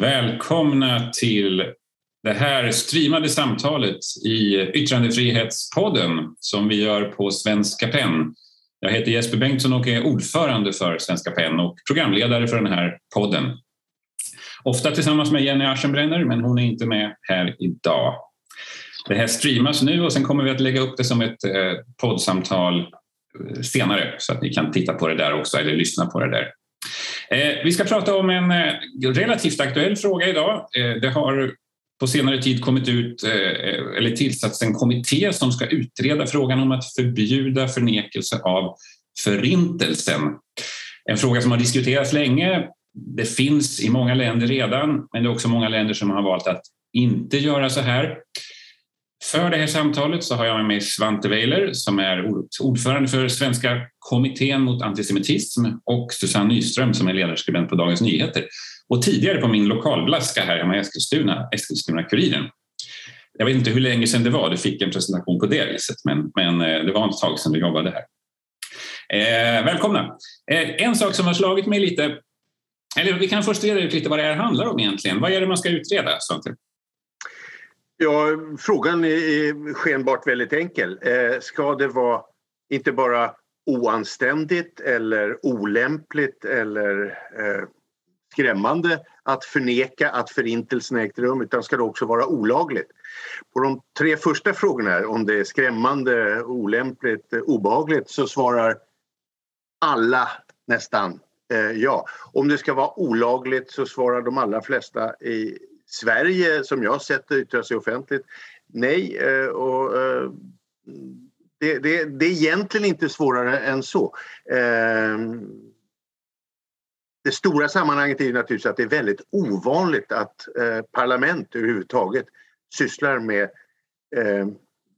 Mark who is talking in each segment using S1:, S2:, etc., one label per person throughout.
S1: Välkomna till det här streamade samtalet i Yttrandefrihetspodden som vi gör på Svenska PEN. Jag heter Jesper Bengtsson och är ordförande för Svenska PEN och programledare för den här podden. Ofta tillsammans med Jenny Aschenbrenner, men hon är inte med här idag. Det här streamas nu och sen kommer vi att lägga upp det som ett eh, poddsamtal eh, senare så att ni kan titta på det där också eller lyssna på det där. Eh, vi ska prata om en eh, relativt aktuell fråga idag. Eh, det har på senare tid kommit ut eller tillsatts en kommitté som ska utreda frågan om att förbjuda förnekelse av Förintelsen. En fråga som har diskuterats länge. Det finns i många länder redan, men det är också många länder som har valt att inte göra så här. För det här samtalet så har jag med mig Svante Weiler som är ordförande för Svenska kommittén mot antisemitism och Susanne Nyström som är ledarskribent på Dagens Nyheter och tidigare på min lokalblaska här hemma i Eskilstuna, Eskilstuna-Kuriren. Jag vet inte hur länge sedan det var du fick en presentation på det viset men, men eh, det var ett tag sedan du jobbade här. Eh, välkomna! Eh, en sak som har slagit mig lite, eller vi kan först reda ut lite vad det här handlar om egentligen. Vad är det man ska utreda, Svante?
S2: Ja, frågan är skenbart väldigt enkel. Eh, ska det vara inte bara oanständigt eller olämpligt eller eh, skrämmande att förneka att förintelsen ägt rum utan ska det också vara olagligt? På de tre första frågorna, om det är skrämmande, olämpligt, eh, obehagligt så svarar alla nästan eh, ja. Om det ska vara olagligt så svarar de allra flesta i Sverige, som jag har sett det yttra sig offentligt, nej. Eh, och, eh, det, det, det, är egentligen inte svårare än så. Eh, det stora sammanhanget är naturligtvis att det är väldigt ovanligt att parlament överhuvudtaget sysslar med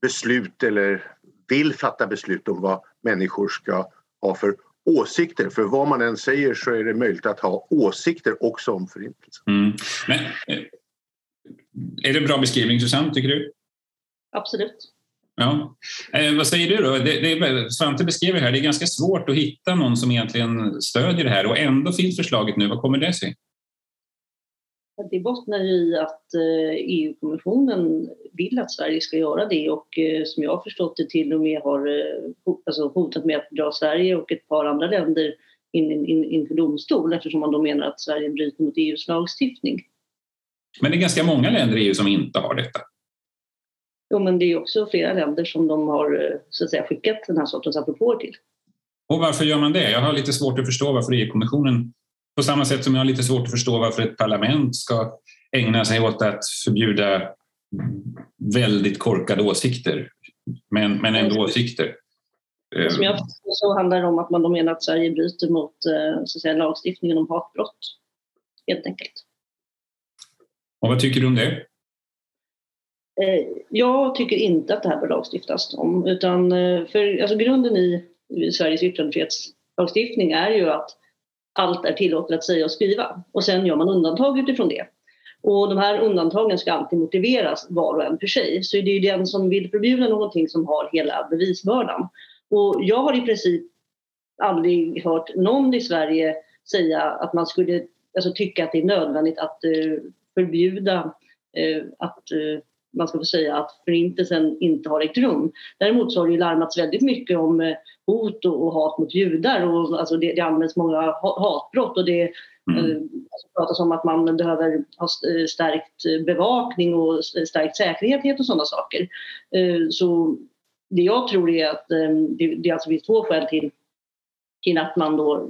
S2: beslut eller vill fatta beslut om vad människor ska ha för åsikter. För vad man än säger så är det möjligt att ha åsikter också om Förintelsen. Mm. Men
S1: är det en bra beskrivning, Susanne, tycker du?
S3: Absolut.
S1: Ja. Eh, vad säger du då? Det, det, Svante beskriver här, det är ganska svårt att hitta någon som egentligen stödjer det här och ändå finns förslaget nu. Vad kommer det sig?
S3: Det bottnar i att EU-kommissionen eh, e vill att Sverige ska göra det och eh, som jag har förstått det till och med har eh, alltså hotat med att dra Sverige och ett par andra länder in, in, inför domstol eftersom man då menar att Sverige bryter mot EUs lagstiftning.
S1: Men det är ganska många länder i EU som inte har detta.
S3: Jo, men det är också flera länder som de har eh, så att säga, skickat den här sortens apropåer till.
S1: Och varför gör man det? Jag har lite svårt att förstå varför EU-kommissionen, på samma sätt som jag har lite svårt att förstå varför ett parlament ska ägna sig åt att förbjuda väldigt korkade åsikter, men, men ändå åsikter.
S3: Som jag förstår så handlar det om att man menar att Sverige bryter mot eh, så att säga, lagstiftningen om hatbrott, helt enkelt.
S1: Och vad tycker du om det?
S3: Eh, jag tycker inte att det här bör lagstiftas om. Utan eh, för, alltså grunden i Sveriges yttrandefrihetslagstiftning är ju att allt är tillåtet att säga och skriva. Och sen gör man undantag utifrån det. Och de här undantagen ska alltid motiveras var och en för sig. Så det är ju den som vill förbjuda någonting som har hela bevisbördan. Och jag har i princip aldrig hört någon i Sverige säga att man skulle alltså, tycka att det är nödvändigt att uh, förbjuda eh, att eh, man ska få säga att förintelsen inte har ägt rum. Däremot så har det larmats väldigt mycket om eh, hot och, hat mot judar och alltså det, det används många hatbrott och det mm. alltså pratas om att man behöver ha stärkt bevakning och stärkt säkerhet och sådana saker. Så det jag tror är att det, det alltså finns två skäl till, till att man då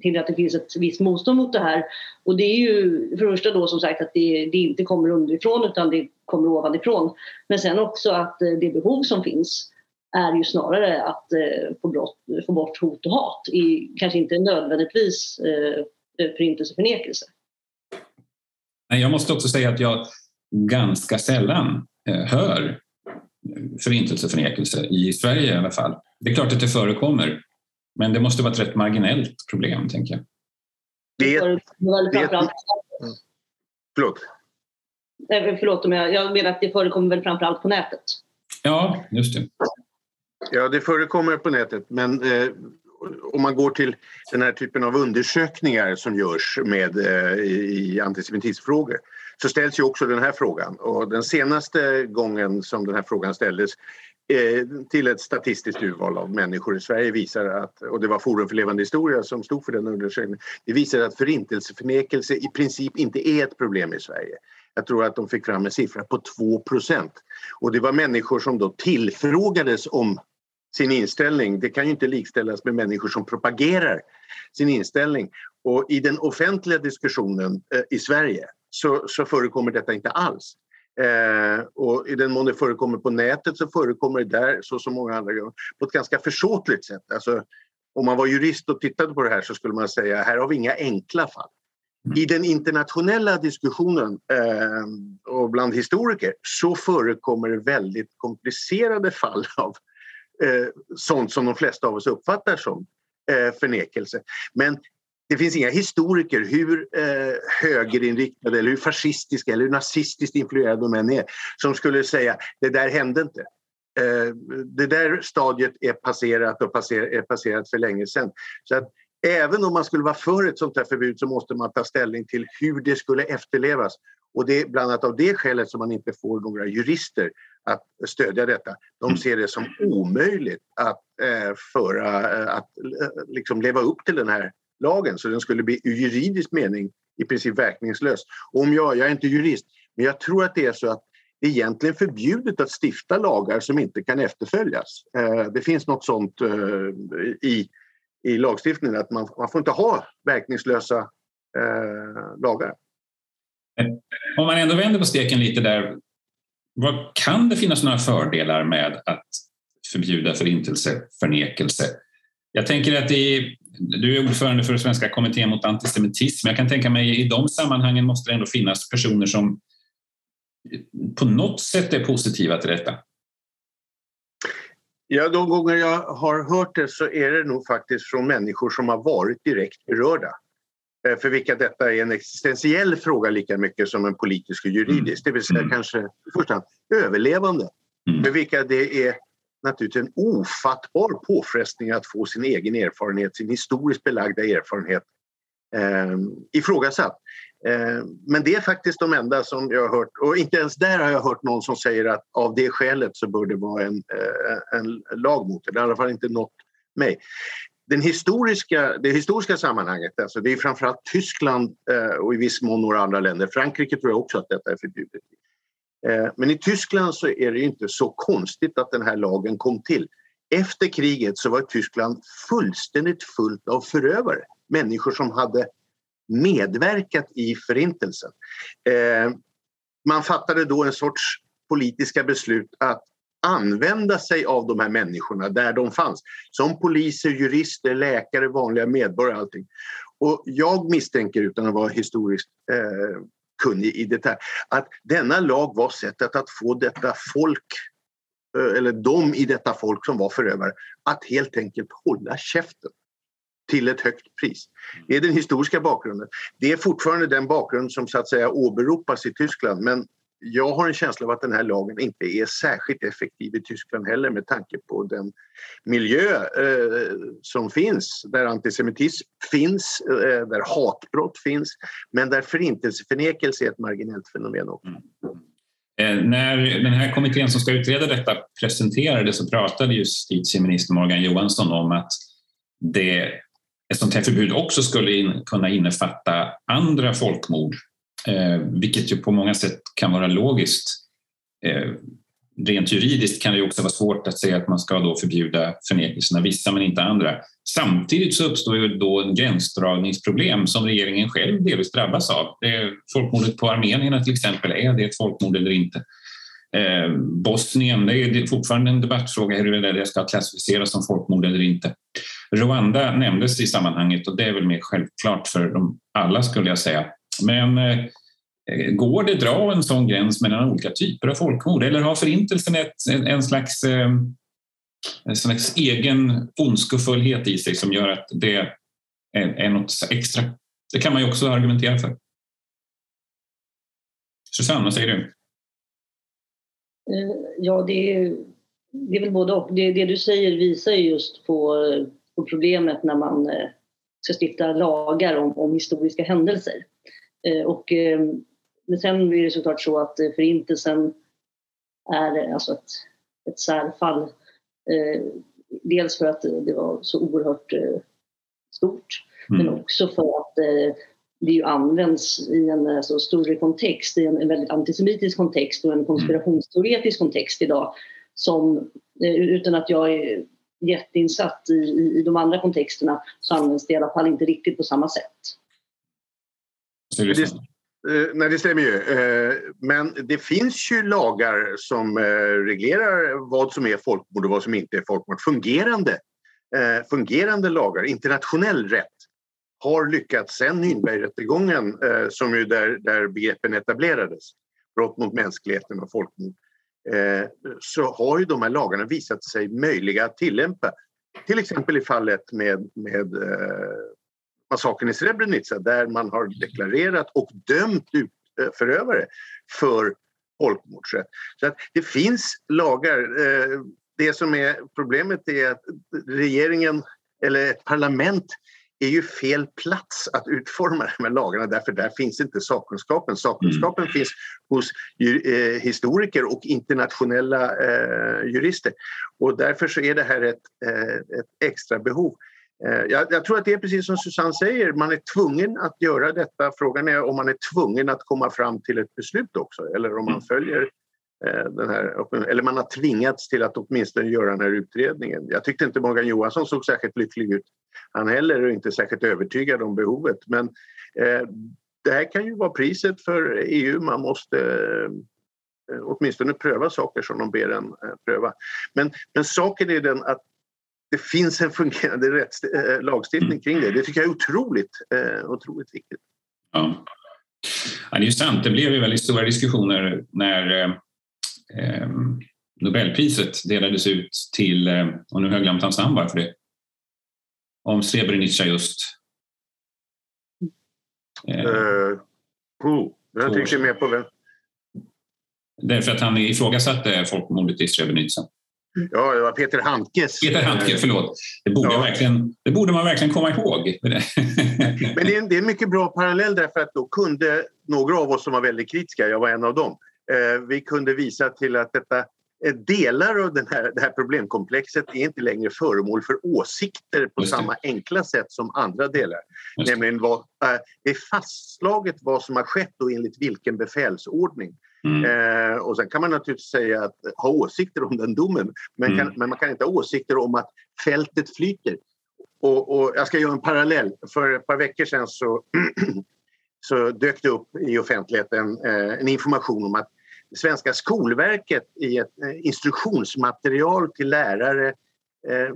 S3: till att det finns ett visst motstånd mot det här. Och det är ju för det första då som sagt att det, det inte kommer underifrån utan det kommer ovanifrån. Men sen också att eh, det behov som finns är ju snarare att eh, få, brott, få bort hot och hat, i, kanske inte nödvändigtvis eh, eh förintelseförnekelse.
S1: Jag måste också säga att jag ganska sällan eh, hör förintelseförnekelse i Sverige i alla fall. Det är klart att det förekommer, men det måste vara ett rätt marginellt problem, tänker jag.
S3: Det, det, det,
S2: förlåt?
S3: Nej, förlåt om jag, jag menar att det förekommer väl framförallt på nätet?
S1: Ja, just det.
S2: Ja, det förekommer på nätet men eh, om man går till den här typen av undersökningar som görs med, eh, i antisemitismfrågor så ställs ju också den här frågan. Och den senaste gången som den här frågan ställdes Eh, till ett statistiskt urval av människor i Sverige visar att, och det var Forum för levande historia som stod för den undersökningen, det visar att förintelseförnekelse i princip inte är ett problem i Sverige. Jag tror att de fick fram en siffra på 2% och det var människor som då tillfrågades om sin inställning. Det kan ju inte likställas med människor som propagerar sin inställning. Och i den offentliga diskussionen eh, i Sverige så, så förekommer detta inte alls. Eh, och i den mån det förekommer på nätet så förekommer det där, så som många andra gånger, på ett ganska försåtligt sätt. Alltså, om man var jurist och tittade på det här så skulle man säga här har vi inga enkla fall. I den internationella diskussionen eh, och bland historiker så förekommer det väldigt komplicerade fall av eh, sånt som de flesta av oss uppfattar som eh, förnekelse. Men det finns inga historiker, hur eh, högerinriktade eller hur fascistiska eller hur nazistiskt influerade de än är, som skulle säga det där hände inte. Eh, det där stadiet är passerat och passer, är passerat för länge sedan. Så att även om man skulle vara för ett sånt här förbud så måste man ta ställning till hur det skulle efterlevas. Och det är bland annat av det skälet som man inte får några jurister att stödja detta. De ser det som omöjligt att, eh, föra, eh, att eh, liksom leva upp till den här lagen så den skulle bli i juridisk mening i princip verkningslös. Och om jag, jag är inte jurist, men jag tror att det är så att det är egentligen förbjudet att stifta lagar som inte kan efterföljas. Eh, det finns något sånt eh, i, i lagstiftningen att man, man får inte ha verkningslösa eh, lagar.
S1: Om man ändå vänder på steken lite där, vad kan det finnas några fördelar med att förbjuda förintelseförnekelse? Jag tänker att i du är ordförande för Svenska kommittén mot antisemitism. Jag kan tänka mig i de sammanhangen måste det ändå finnas personer som på något sätt är positiva till detta.
S2: Ja, de gånger jag har hört det så är det nog faktiskt från människor som har varit direkt berörda. Eh, för vilka detta är en existentiell fråga lika mycket som en politisk och juridisk. Det vill säga mm. kanske i första hand överlevande. Mm. För vilka det är naturligtvis en ofattbar påfrestning att få sin egen erfarenhet, sin historiskt belagda erfarenhet eh, ifrågasatt. Eh, men det är faktiskt de enda som jag har hört, och inte ens där har jag hört någon som säger att av det skälet så bör det vara en, eh, en lag mot det. I alla fall inte nått mig. Den historiska, det historiska sammanhanget, alltså det är framförallt Tyskland eh, och i viss mån några andra länder. Frankrike tror jag också att detta är förbjudet. Eh, Eh, men i Tyskland så är det inte så konstigt att den här lagen kom till. Efter kriget så var Tyskland fullständigt fullt av förövare. Människor som hade medverkat i Förintelsen. Eh, man fattade då en sorts politiska beslut att använda sig av de här människorna där de fanns. Som poliser, jurister, läkare, vanliga medborgare allting. Och jag misstänker, utan att vara historiskt eh, kunnig i detalj, att denna lag var sättet att få detta folk eh, eller de i detta folk som var förövare att helt enkelt hålla käften till ett högt pris. Det är den historiska bakgrunden. Det är fortfarande den bakgrund som så att säga åberopas i Tyskland men jag har en känsla av att den här lagen inte är särskilt effektiv i Tyskland heller med tanke på den miljö eh, som finns, där antisemitism finns, eh, där hatbrott finns, men där förintelseförnekelse är ett marginellt fenomen också. Mm.
S1: Eh, när den här kommittén som ska utreda detta presenterade så pratade justitieminister Morgan Johansson om att det, ett sånt här förbud också skulle in, kunna innefatta andra folkmord eh, vilket ju på många sätt kan vara logiskt. Eh, rent juridiskt kan det också vara svårt att säga att man ska då förbjuda förnekelsen av vissa men inte andra. Samtidigt så uppstår ju då en gränsdragningsproblem som regeringen själv delvis drabbas av. folkmordet på armenierna till exempel, är det ett folkmord eller inte? Eh, Bosnien, det är fortfarande en debattfråga huruvida det ska klassificeras som folkmord eller inte. Rwanda nämndes i sammanhanget och det är väl mer självklart för dem alla skulle jag säga. Men eh, eh, går det att dra en sån gräns mellan olika typer av folkmord eller har Förintelsen ett, en slags, eh, en slags egen ondskefullhet i sig som gör att det är, är något extra? Det kan man ju också argumentera för. Susanne, vad säger du?
S3: Eh, ja, det är, det är väl både och. Det, det du säger visar just på på problemet när man eh, ska stifta lagar om, om historiska händelser. Eh, och, eh, men sen är det såklart så att eh, Förintelsen är alltså ett, ett särfall. Dels för att det var så oerhört stort mm. men också för att det ju används i en alltså, större kontext, i en, en väldigt antisemitisk kontext och en konspirationsteoretisk kontext idag som utan att jag är jätteinsatt i, i, i de andra kontexterna så används det i alla fall inte riktigt på samma sätt.
S2: Det, eh, nej, det stämmer ju. Eh, men det finns ju lagar som eh, reglerar vad som är folkmord och vad som inte är folkmord. Fungerande, fungerande lagar, internationell rätt har lyckats sen Nürnbergrättegången som ju där, där begreppen etablerades, brott mot mänskligheten och folkmord, så har ju de här lagarna visat sig möjliga att tillämpa. Till exempel i fallet med, med massakern i Srebrenica där man har deklarerat och dömt ut eh, förövare för folkmordsrätt. Så att det finns lagar. Eh, det som är problemet är att regeringen eller ett parlament är ju fel plats att utforma de här lagarna därför där finns inte sakkunskapen. Sakkunskapen mm. finns hos eh, historiker och internationella jurister. Och därför så är det här ett, ett extra behov. Eh, jag, jag, tror att det är precis som Susanne säger, man är tvungen att göra detta. Frågan är om man är tvungen att komma fram till ett beslut också eller om man mm. följer Eh, den här, eller man har tvingats till att åtminstone göra den här utredningen. Jag tyckte inte Morgan Johansson såg särskilt lycklig ut. Han heller är inte särskilt övertygad om behovet. Men eh, det här kan ju vara priset för EU. Man måste eh, åtminstone pröva saker som de ber en eh, pröva. Men, men saken är den att det finns en fungerande rätts, eh, lagstiftning kring det. Det tycker jag är otroligt, eh, otroligt viktigt.
S1: Ja. Ja, det är sant. Det blev ju väldigt stora diskussioner när eh, Nobelpriset delades ut till, och nu har jag glömt hans namn bara för det, om Srebrenica just.
S2: Uh, oh, jag tänker mer på vem?
S1: Därför att han ifrågasatte folkmordet i Srebrenica.
S2: Ja, det var Peter Handkes.
S1: Peter Handke, förlåt. Det borde, ja. verkligen, det borde man verkligen komma ihåg.
S2: Men det är, en, det är en mycket bra parallell därför att då kunde några av oss som var väldigt kritiska, jag var en av dem, Eh, vi kunde visa till att detta eh, delar av den här, det här problemkomplexet är inte längre föremål för åsikter på samma enkla sätt som andra delar. Nämligen vad, äh, det är fastslaget vad som har skett och enligt vilken befälsordning. Mm. Eh, och sen kan man naturligtvis säga att ha åsikter om den domen men, mm. kan, men man kan inte ha åsikter om att fältet flyter. Och, och, jag ska göra en parallell. För ett par veckor sedan så, så dök det upp i offentligheten eh, en information om att svenska Skolverket i ett eh, instruktionsmaterial till lärare eh,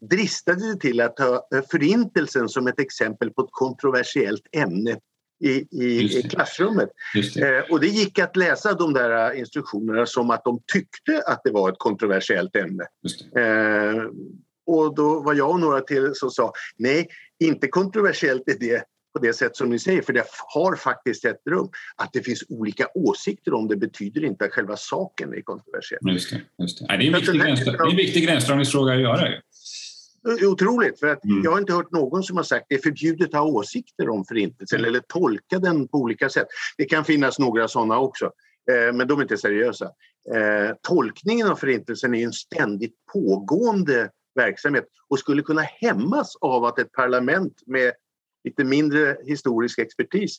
S2: dristade till att ta eh, Förintelsen som ett exempel på ett kontroversiellt ämne i, i, klassrummet. Det. Eh, och det gick att läsa de där instruktionerna som att de tyckte att det var ett kontroversiellt ämne. Eh, och då var jag och några till som sa nej, inte kontroversiellt är det på det sätt som ni säger, för det har faktiskt ett rum. Att det finns olika åsikter om det betyder inte att själva saken är kontroversiell.
S1: Just det, just det. Nej, det, är en viktig det är en viktig gränsdragningsfråga att göra.
S2: Otroligt, för att mm. jag har inte hört någon som har sagt att det är förbjudet att ha åsikter om förintelsen mm. eller tolka den på olika sätt. Det kan finnas några sådana också, eh, men de är inte seriösa. Eh, tolkningen av förintelsen är en ständigt pågående verksamhet och skulle kunna hämmas av att ett parlament med lite mindre historisk expertis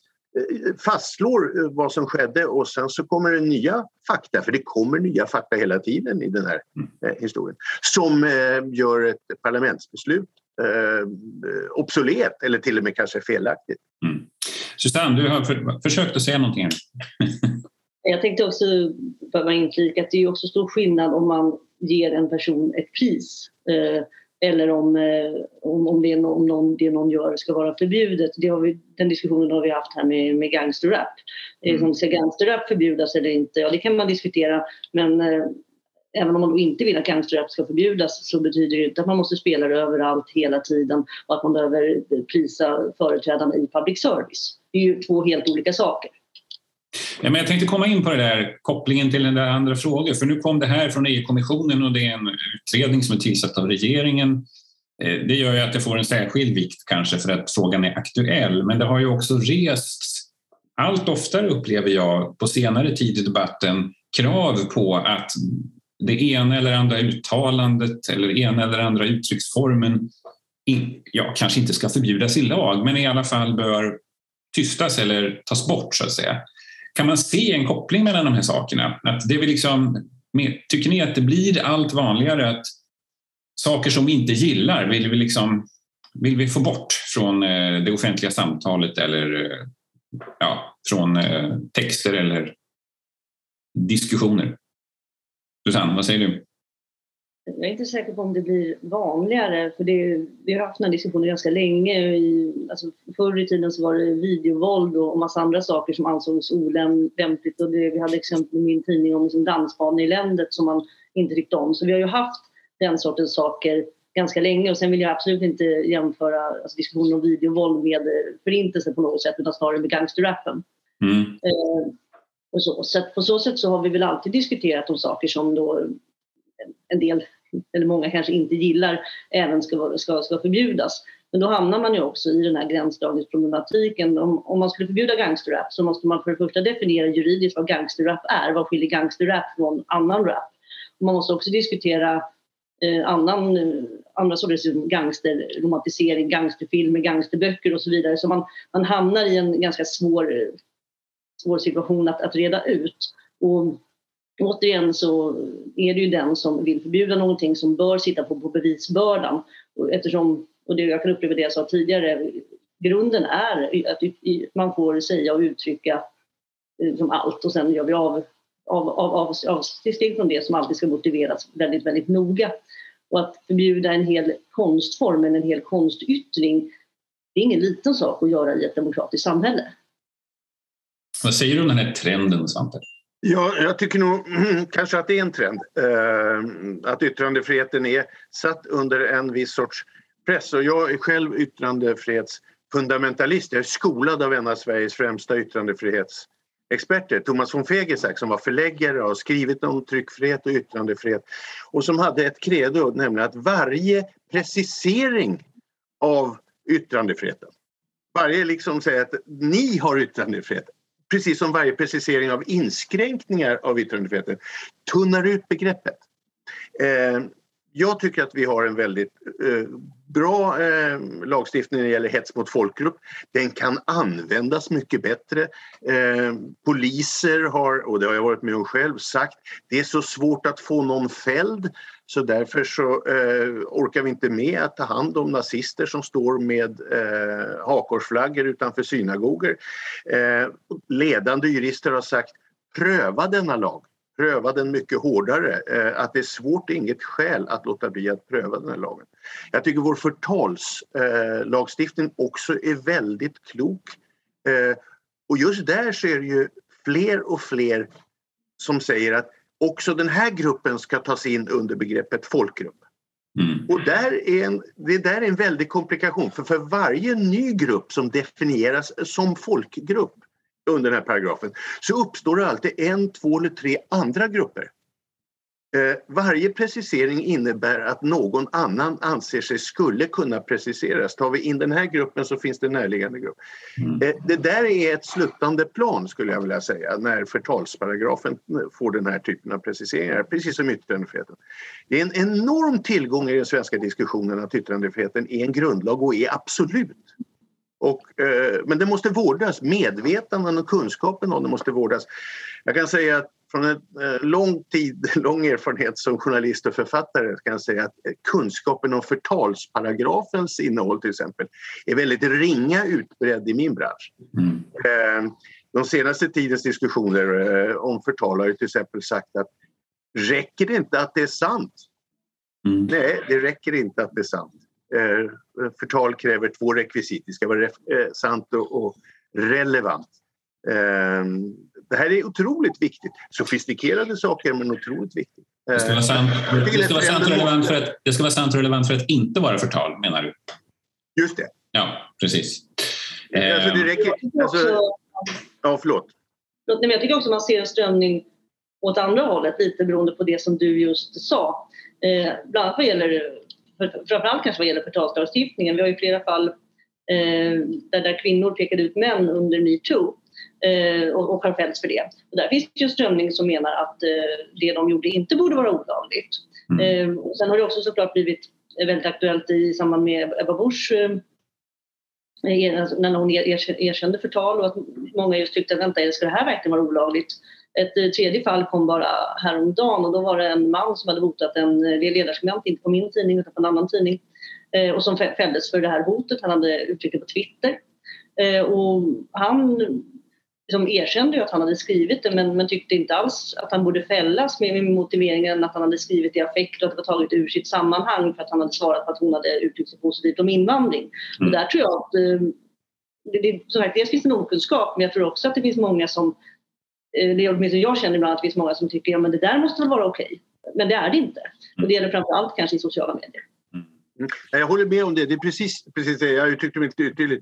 S2: fastslår eh, vad som skedde och sen så kommer det nya fakta, för det kommer nya fakta hela tiden i den här mm. eh, historien, som eh, gör ett parlamentsbeslut eh, obsolet eller till och med kanske felaktigt.
S1: Mm. Susanne, du har för, försökt att säga någonting.
S3: Jag tänkte också behöva inflika att det är också stor skillnad om man ger en person ett pris eh, eller om, eh, om, om, det, om någon, det någon gör ska vara förbjudet. Det har vi, den diskussionen har vi haft här med, med gangsterrap. Mm. Ska gangsterrap förbjudas eller inte? Ja, det kan man diskutera. Men eh, även om man då inte vill att gangsterrap ska förbjudas så betyder det inte att man måste spela det överallt hela tiden och att man behöver prisa företrädarna i public service. Det är ju två helt olika saker.
S1: Ja, men jag tänkte komma in på det där kopplingen till den där andra frågan, för nu kom det här från EU-kommissionen och det är en utredning som är tillsatt av regeringen. Eh, det gör ju att det får en särskild vikt kanske för att frågan är aktuell, men det har ju också rests allt oftare upplever jag på senare tid i debatten krav på att det ena eller andra uttalandet eller ena eller andra uttrycksformen ja, kanske inte ska förbjudas i lag, men i alla fall bör tystas eller tas bort så att säga. Kan man se en koppling mellan de här sakerna? Att det är liksom, tycker ni att det blir allt vanligare att saker som vi inte gillar vill vi, liksom, vill vi få bort från eh, det offentliga samtalet eller eh, ja, från eh, texter eller diskussioner? Susanne, vad säger du?
S3: Jag är inte säker på om det blir vanligare för det, vi har haft den här diskussionen ganska länge. I, alltså förr i tiden så var det videovåld och massa andra saker som ansågs olämpligt och det, vi hade exempel i min tidning om liksom dansbaneeländet som man inte tyckte om. Så vi har ju haft den sortens saker ganska länge och sen vill jag absolut inte jämföra alltså, diskussionen om videovåld med förintelse på något sätt utan snarare med gangsterrappen. Mm. Eh, och så. så på så sätt så har vi väl alltid diskuterat om saker som då en del, eller många kanske inte gillar, även ska, ska, ska förbjudas. Men då hamnar man ju också i den här gränsdragningsproblematiken. Om, om man skulle förbjuda gangsterrap så måste man för det första definiera juridiskt vad gangsterrap är. Vad skiljer gangsterrap från annan rap? Man måste också diskutera eh, annan, eh, andra sorters gangsterromantisering, gangsterfilmer, gangsterböcker och så vidare. Så man, man hamnar i en ganska svår, svår situation att, att reda ut. Och återigen så är det ju den som vill förbjuda någonting som bör sitta på, på bevisbördan. Och eftersom, och det, jag kan uppleva det jag sa tidigare, grunden är att man får säga och uttrycka liksom allt och sen gör vi av, av, av, av, avsteg från det som alltid ska motiveras väldigt, väldigt noga. Och att förbjuda en hel konstform, en hel konstyttring, det är ingen liten sak att göra i ett demokratiskt samhälle.
S1: Vad säger du om den här trenden, Svante?
S2: Ja, jag tycker nog kanske att det är en trend. Eh, att yttrandefriheten är satt under en viss sorts press. Och jag är själv yttrandefrihetsfundamentalist. Jag är skolad av en av Sveriges främsta yttrandefrihetsexperter, Thomas von Fegesack som var förläggare och har skrivit om tryckfrihet och yttrandefrihet och som hade ett credo, nämligen att varje precisering av yttrandefriheten varje liksom säger att ni har yttrandefrihet precis som varje precisering av inskränkningar av yttrandefriheten, tunnar ut begreppet. Eh, jag tycker att vi har en väldigt eh, bra eh, lagstiftning när det gäller hets mot folkgrupp. Den kan användas mycket bättre. Eh, poliser har, och det har jag varit med om själv, sagt det är så svårt att få någon fälld så därför så eh, orkar vi inte med att ta hand om nazister som står med eh, hakorsflaggor utanför synagogor. Eh, ledande jurister har sagt pröva denna lag pröva den mycket hårdare. Eh, att det är svårt är inget skäl att låta bli att pröva den här lagen. Jag tycker vår förtalslagstiftning eh, också är väldigt klok. Eh, och just där så är det ju fler och fler som säger att också den här gruppen ska tas in under begreppet folkgrupp. Mm. Och där är en, det där är en väldig komplikation för för varje ny grupp som definieras som folkgrupp under den här paragrafen så uppstår det alltid en, två eller tre andra grupper. Eh, varje precisering innebär att någon annan anser sig skulle kunna preciseras. Tar vi in den här gruppen så finns det en närliggande grupp. Mm. Eh, det där är ett sluttande plan skulle jag vilja säga när förtalsparagrafen får den här typen av preciseringar, precis som yttrandefriheten. Det är en enorm tillgång i den svenska diskussionen att yttrandefriheten är en grundlag och är absolut. Och, eh, men det måste vårdas, medvetandet och kunskapen om det måste vårdas. Jag kan säga att från en eh, lång tid, lång erfarenhet som journalist och författare kan jag säga att kunskapen om förtalsparagrafens innehåll till exempel är väldigt ringa utbredd i min bransch. Mm. Eh, de senaste tidens diskussioner eh, om förtal har till exempel sagt att räcker det inte att det är sant? Mm. Nej, det räcker inte att det är sant. Förtal kräver två rekvisit. Det ska vara sant och relevant. Eh, det här är otroligt viktigt. Sofistikerade saker, men otroligt viktigt.
S1: Det ska vara sant, det ska vara sant, och, relevant för att, det ska vara sant och relevant för att inte vara förtal, menar du?
S2: Just det.
S1: Ja, precis.
S2: Alltså, det räcker, alltså, ja, förlåt.
S3: Jag tycker också man ser en strömning åt andra hållet, lite beroende på det som du just sa. bland annat vad gäller framförallt kanske vad gäller förtalslagstiftningen. Vi har ju flera fall eh, där, där kvinnor pekade ut män under metoo eh, och, och har fällts för det. Och där finns det ju strömning som menar att eh, det de gjorde inte borde vara olagligt. Mm. Eh, och sen har det också såklart blivit väldigt aktuellt i samband med Ebba Busch eh, alltså när hon erkände förtal och att många just tyckte att vänta, ska det här verkligen vara olagligt? Ett eh, tredje fall kom bara häromdagen och då var det en man som hade hotat en eh, ledarskribent, inte på min tidning utan på en annan tidning, och som fälldes för det här hotet. Han hade uttryckt det på Twitter. Och han som erkände ju att han hade skrivit det men, men tyckte inte alls att han borde fällas med, med motiveringen att han hade skrivit i affekt och att det var taget ur sitt sammanhang för att han hade svarat på att hon hade uttryckt sig positivt om invandring. Mm. Och där tror jag att eh, det, det, som sagt, dels finns en okunskap men jag tror också att det finns många som eh, det åtminstone jag känner ibland att det finns många som tycker ja men det där måste väl vara okej. Men det är det inte. Och det gäller framför allt kanske i sociala medier.
S2: Mm. Jag håller med om det. Det är precis, precis det jag uttryckte mig tydligt.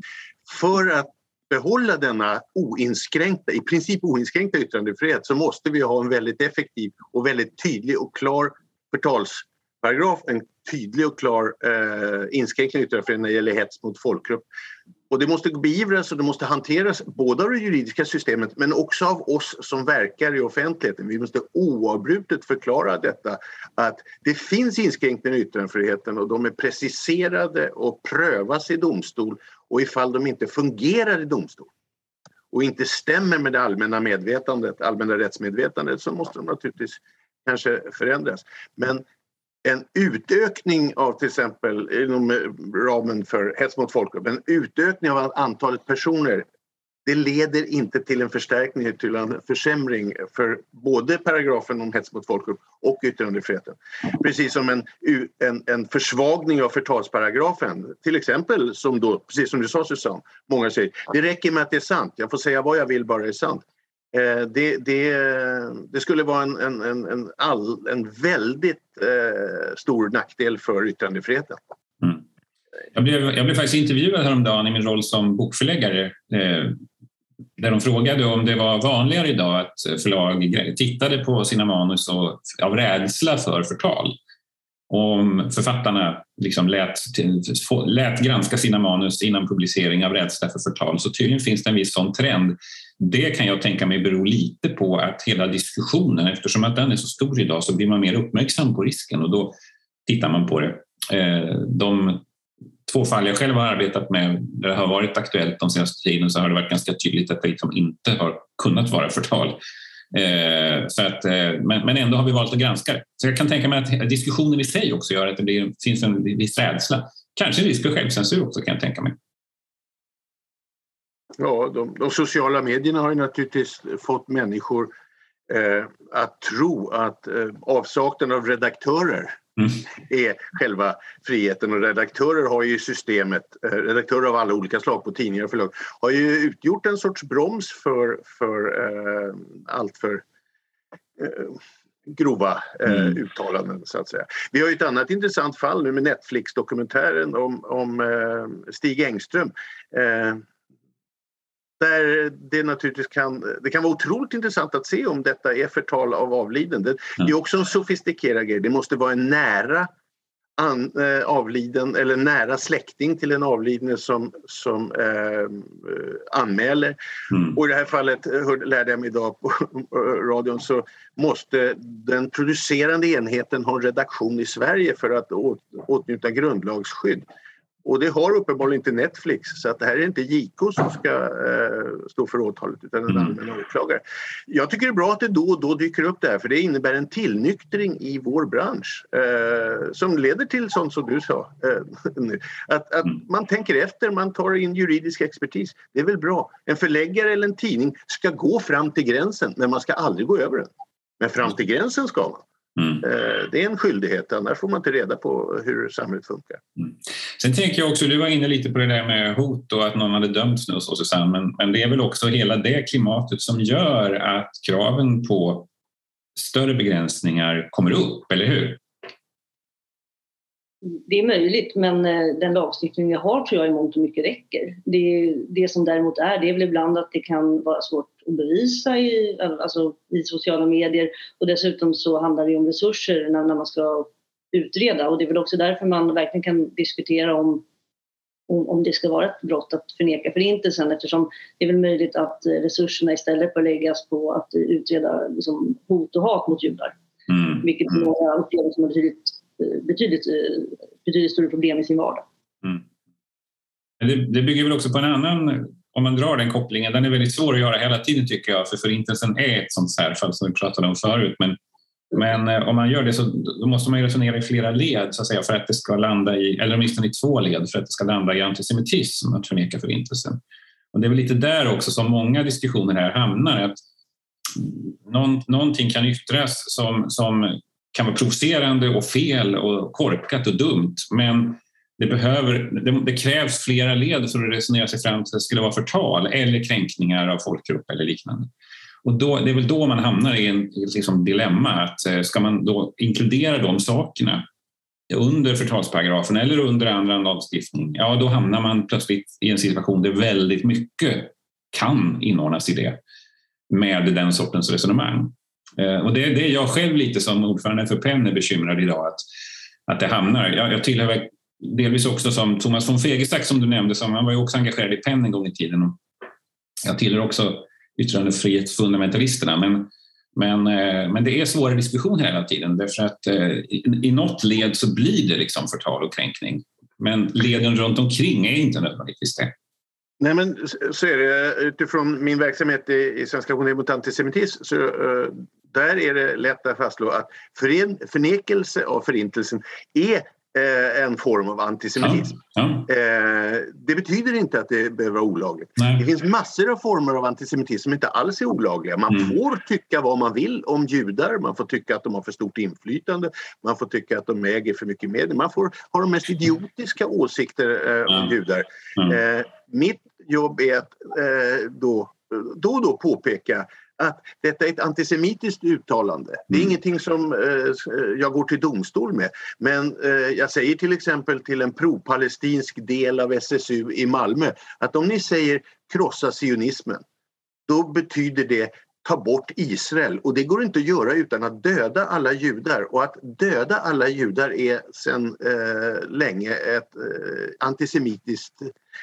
S2: För att behålla denna oinskränkta, i princip oinskränkta yttrandefrihet så måste vi ha en väldigt effektiv och väldigt tydlig och klar förtalsparagraf, en tydlig och klar eh, inskränkning av yttrandefriheten när det gäller hets mot folkgrupp. Och det måste beivras och det måste hanteras både av det juridiska systemet men också av oss som verkar i offentligheten. Vi måste oavbrutet förklara detta att det finns inskränkningar i yttrandefriheten och de är preciserade och prövas i domstol och ifall de inte fungerar i domstol och inte stämmer med det allmänna medvetandet, allmänna rättsmedvetandet så måste de naturligtvis kanske förändras. Men en utökning av till exempel inom ramen för hets mot folkgrupp, en utökning av antalet personer det leder inte till en förstärkning, till en försämring för både paragrafen om hets mot folkgrupp och yttrandefriheten. Precis som en, en, en försvagning av förtalsparagrafen, till exempel som då, precis som du sa Susanne, många säger det räcker med att det är sant, jag får säga vad jag vill bara det är sant. Eh, det, det, det, skulle vara en, en, en, all, en väldigt eh, stor nackdel för yttrandefriheten. Mm.
S1: Jag, blev, jag blev faktiskt intervjuad häromdagen i min roll som bokförläggare eh, där de frågade om det var vanligare idag att förlag tittade på sina manus och, av rädsla för förtal. Om författarna liksom lät, lät granska sina manus innan publicering av rädsla för förtal så tydligen finns det en viss sån trend. Det kan jag tänka mig beror lite på att hela diskussionen, eftersom att den är så stor idag så blir man mer uppmärksam på risken och då tittar man på det. Eh, de två fall jag själv har arbetat med där det har varit aktuellt de senaste tiden så har det varit ganska tydligt att det liksom inte har kunnat vara förtal. Eh, så att, eh, men, men ändå har vi valt att granska det. Så jag kan tänka mig att diskussionen i sig också gör att det blir, finns en viss rädsla. Kanske en risk för självcensur också kan jag tänka mig.
S2: Ja, de, de sociala medierna har ju naturligtvis fått människor eh, att tro att eh, avsaknaden av redaktörer Mm. är själva friheten och redaktörer har ju systemet, eh, redaktörer av alla olika slag på tidningar och förlag har ju utgjort en sorts broms för, för eh, allt för eh, grova eh, mm. uttalanden så att säga. Vi har ju ett annat intressant fall nu med Netflix-dokumentären om, om eh, Stig Engström eh, där det naturligtvis kan, det kan vara otroligt intressant att se om detta är förtal av avliden. Det är också en sofistikerad grej. Det måste vara en nära an, äh, avliden eller nära släkting till en avlidne som, som äh, anmäler. Mm. Och i det här fallet hörde, lärde jag mig idag på radion så måste den producerande enheten ha en redaktion i Sverige för att åt, åtnjuta grundlagsskydd. Och det har uppenbarligen inte Netflix så att det här är inte JK som ska eh, stå för åtalet utan en mm. allmän åklagare. Jag tycker det är bra att det då och då dyker upp det här för det innebär en tillnyktring i vår bransch eh, som leder till sånt som du sa. Eh, att, att mm. man tänker efter, man tar in juridisk expertis. Det är väl bra. En förläggare eller en tidning ska gå fram till gränsen men man ska aldrig gå över den. Men fram till gränsen ska man. Mm. Eh, det är en skyldighet, annars får man inte reda på hur samhället funkar. Mm.
S1: Sen tänker jag också, du var inne lite på det där med hot och att någon hade dömts nu och så Susanne, men, men det är väl också hela det klimatet som gör att kraven på större begränsningar kommer upp, eller hur?
S3: Det är möjligt, men eh, den lagstiftning vi har tror jag i mångt och mycket räcker. Det, det som däremot är, det är väl ibland att det kan vara svårt att bevisa i, alltså, i sociala medier och dessutom så handlar det om resurser när, när man ska utreda och det är väl också därför man verkligen kan diskutera om om, det ska vara ett brott att förneka förintelsen eftersom det är väl möjligt att eh, resurserna istället bör läggas på att utreda liksom, hot och hat mot judar. Mm. Vilket mm. några upplever som betydligt, betydligt, eh, betydligt större problem i sin vardag. Mm.
S1: Det, det bygger väl också på en annan om man drar den kopplingen, den är väldigt svår att göra hela tiden tycker jag, för Förintelsen är ett sånt särfall som vi pratade om förut. Men, men eh, om man gör det så då måste man resonera i flera led så att säga, för att det ska landa i, eller åtminstone i två led, för att det ska landa i antisemitism att förneka Förintelsen. Och det är väl lite där också som många diskussioner här hamnar. Att någon, någonting kan yttras som, som kan vara provocerande och fel och korkat och dumt, men det, behöver, det, det, krävs flera led för att resonera sig fram till att det skulle vara förtal eller kränkningar av folkgrupp eller liknande. Och då, det är väl då man hamnar i en liksom dilemma. Att eh, ska man då inkludera de sakerna under förtalsparagrafen eller under andra lagstiftning, ja då hamnar man plötsligt i en situation där väldigt mycket kan inordnas i det med den sortens resonemang. Eh, och det, det är jag själv lite som ordförande för PEN är bekymrad idag att, att det hamnar. Jag, jag tillhör delvis också som Thomas von Fegestack som du nämnde, som, han var ju också engagerad i PEN en gång i tiden. Jag tillhör också yttrandefrihetsfundamentalisterna men, men, eh, men det är svåra diskussioner hela tiden därför att eh, i, i något led så blir det liksom förtal och kränkning. Men leden runt omkring är inte nödvändigtvis det.
S2: Nej men så är det. Utifrån min verksamhet i, Svenska Aktionen mot antisemitism så där är det lätt att fastslå att förnekelse av förintelsen är eh, en form av antisemitism. Ja, ja. Eh, det betyder inte att det behöver vara olagligt. Nej. Det finns massor av former av antisemitism som inte alls är olagliga. Man mm. får tycka vad man vill om judar, man får tycka att de har för stort inflytande, man får tycka att de äger för mycket medel, man får ha de mest idiotiska åsikter eh, ja. om judar. Mitt jobb är att då, då och då påpeka att detta är ett antisemitiskt uttalande. Det är mm. ingenting som eh, jag går till domstol med. Men eh, jag säger till exempel till en pro-palestinsk del av SSU i Malmö att om ni säger krossa sionismen då betyder det ta bort Israel och det går inte att göra utan att döda alla judar och att döda alla judar är sedan eh, länge ett eh, antisemitiskt,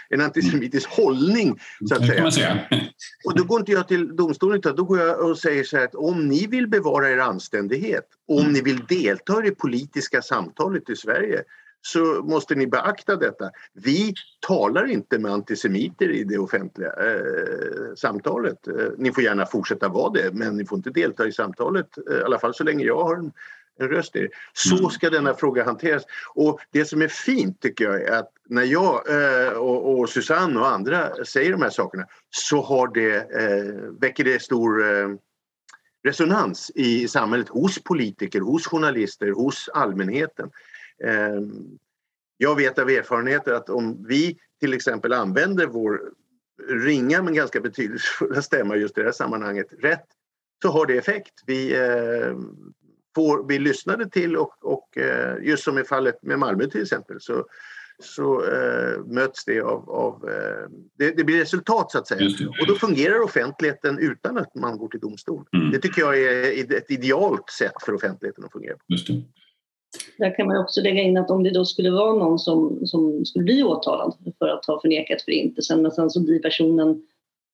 S2: en antisemitisk mm. hållning så att säga. säga. och då går inte jag till domstolen utan då går jag och säger så här att om ni vill bevara er anständighet och om mm. ni vill delta i det politiska samtalet i Sverige så måste ni beakta detta. Vi talar inte med antisemiter i det offentliga eh, samtalet. Eh, ni får gärna fortsätta vara det men ni får inte delta i samtalet, eh, i alla fall så länge jag har en, en röst i det. Så mm. ska denna fråga hanteras. Och det som är fint tycker jag är att när jag eh, och, och Susanne och andra säger de här sakerna så har det, eh, väcker det stor eh, resonans i samhället hos politiker, hos journalister, hos allmänheten. Ehm, jag vet av erfarenheter att om vi till exempel använder vår ringa men ganska betydelsefulla stämma just i det här sammanhanget rätt så har det effekt. Vi, eh, får, vi lyssnade till och, och eh, just som i fallet med Malmö till exempel så, så eh, möts det av, av eh, det, det, blir resultat så att säga. Och då fungerar offentligheten utan att man går till domstol. Mm. Det tycker jag är ett idealt sätt för offentligheten att fungera. Just det.
S3: Där kan man också lägga in att om det då skulle vara någon som, som skulle bli åtalad för att ha förnekat förintelsen men sen så blir personen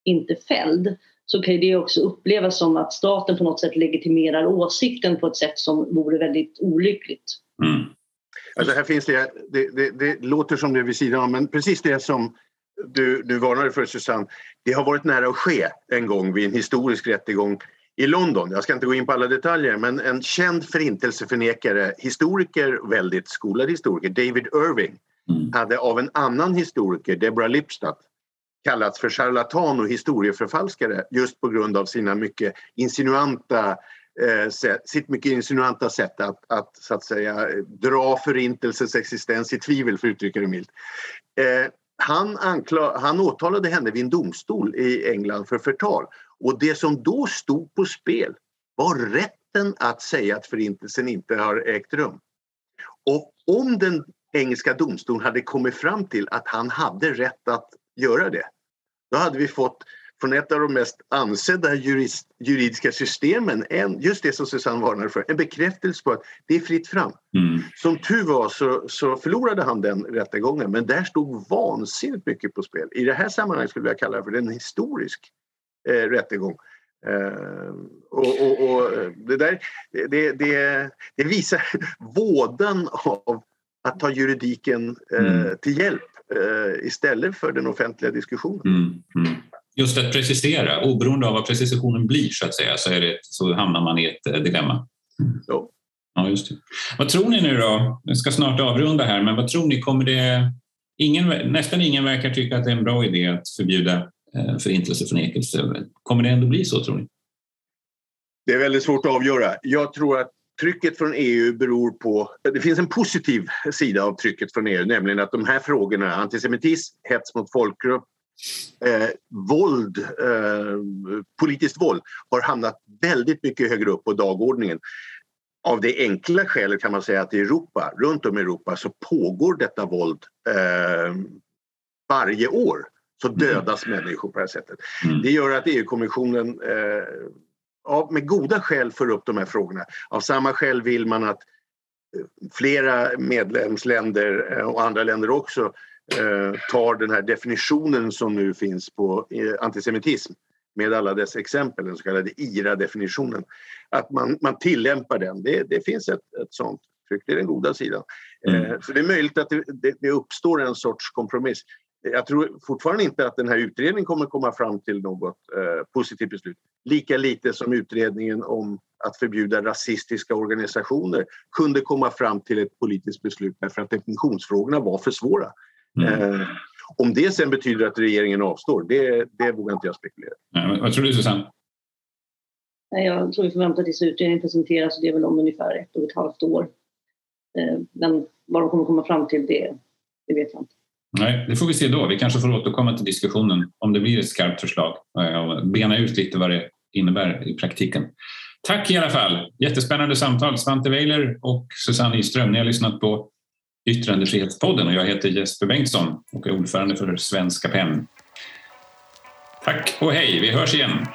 S3: inte fälld så kan det också upplevas som att staten på något sätt legitimerar åsikten på ett sätt som vore väldigt olyckligt. Mm.
S2: Alltså här finns det, det, det, det låter som det är vid sidan om, men precis det som du, du varnade för Susanne, det har varit nära att ske en gång vid en historisk rättegång i London. Jag ska inte gå in på alla detaljer men en känd förintelseförnekare, historiker, väldigt skolad historiker, David Irving mm. hade av en annan historiker, Deborah Lipstadt kallats för charlatan och historieförfalskare just på grund av sina mycket insinuanta eh, sätt, sitt mycket insinuanta sätt att, att, så att säga dra förintelsens existens i tvivel för att uttrycka det milt. Eh, han, anklag, han åtalade henne vid en domstol i England för förtal och det som då stod på spel var rätten att säga att förintelsen inte har ägt rum. Och om den engelska domstolen hade kommit fram till att han hade rätt att göra det, då hade vi fått från ett av de mest ansedda jurist, juridiska systemen, en, just det som Susanne varnar för, en bekräftelse på att det är fritt fram. Mm. Som tur var så, så förlorade han den rättegången men där stod vansinnigt mycket på spel. I det här sammanhanget skulle jag kalla det för en historisk eh, rättegång. Uh, och, och, och, det, där, det, det, det, visar vådan av att ta juridiken uh, mm. till hjälp uh, istället för den offentliga diskussionen. Mm.
S1: Mm. Just att precisera, oberoende av vad precisionen blir så att säga, så, är det, så hamnar man i ett dilemma. Ja. ja just det. Vad tror ni nu då? Vi ska snart avrunda här, men vad tror ni? Kommer det... Ingen, nästan ingen verkar tycka att det är en bra idé att förbjuda Eh, förintelseförnekelse. Kommer det ändå bli så tror ni?
S2: Det är väldigt svårt att avgöra. Jag tror att trycket från EU beror på... Det finns en positiv sida av trycket från EU, nämligen att de här frågorna, antisemitism, hets mot folkgrupp, eh, våld, eh, politiskt våld, har hamnat väldigt mycket högre upp på dagordningen. Av det enkla skälet kan man säga att i Europa, runt om i Europa så pågår detta våld eh, varje år så mm. dödas mm. människor på det här sättet. Mm. Det gör att EU-kommissionen eh, ja, med goda skäl för upp de här frågorna. Av samma skäl vill man att eh, flera medlemsländer eh, och andra länder också tar den här definitionen som nu finns på eh, antisemitism med alla dess exempel, den så kallade IRA-definitionen. Att man, man tillämpar den. Det, det finns ett, ett sånt tryck, det är den goda sidan. Mm. Eh, så det är möjligt att det, det, det, uppstår en sorts kompromiss jag tror fortfarande inte att den här utredningen kommer komma fram till något eh, positivt beslut. Lika lite som utredningen om att förbjuda rasistiska organisationer kunde komma fram till ett politiskt beslut därför att definitionsfrågorna var för svåra. Mm. Eh, om det sen betyder att regeringen avstår, det, det vågar inte jag spekulera.
S1: Nej, vad tror du Susanne?
S3: Jag tror vi får vänta tills utredningen presenteras det är väl om ungefär ett och ett halvt år. Eh, men vad de kommer komma fram till det, det vet jag inte.
S1: Nej, det får vi se då. Vi kanske får återkomma till diskussionen om det blir ett skarpt förslag och bena ut lite vad det innebär i praktiken. Tack i alla fall. Jättespännande samtal. Svante Weiler och Susanne Nyström. Ni har lyssnat på Yttrandefrihetspodden och jag heter Jesper Bengtsson och är ordförande för Svenska PEN. Tack och hej, vi hörs igen.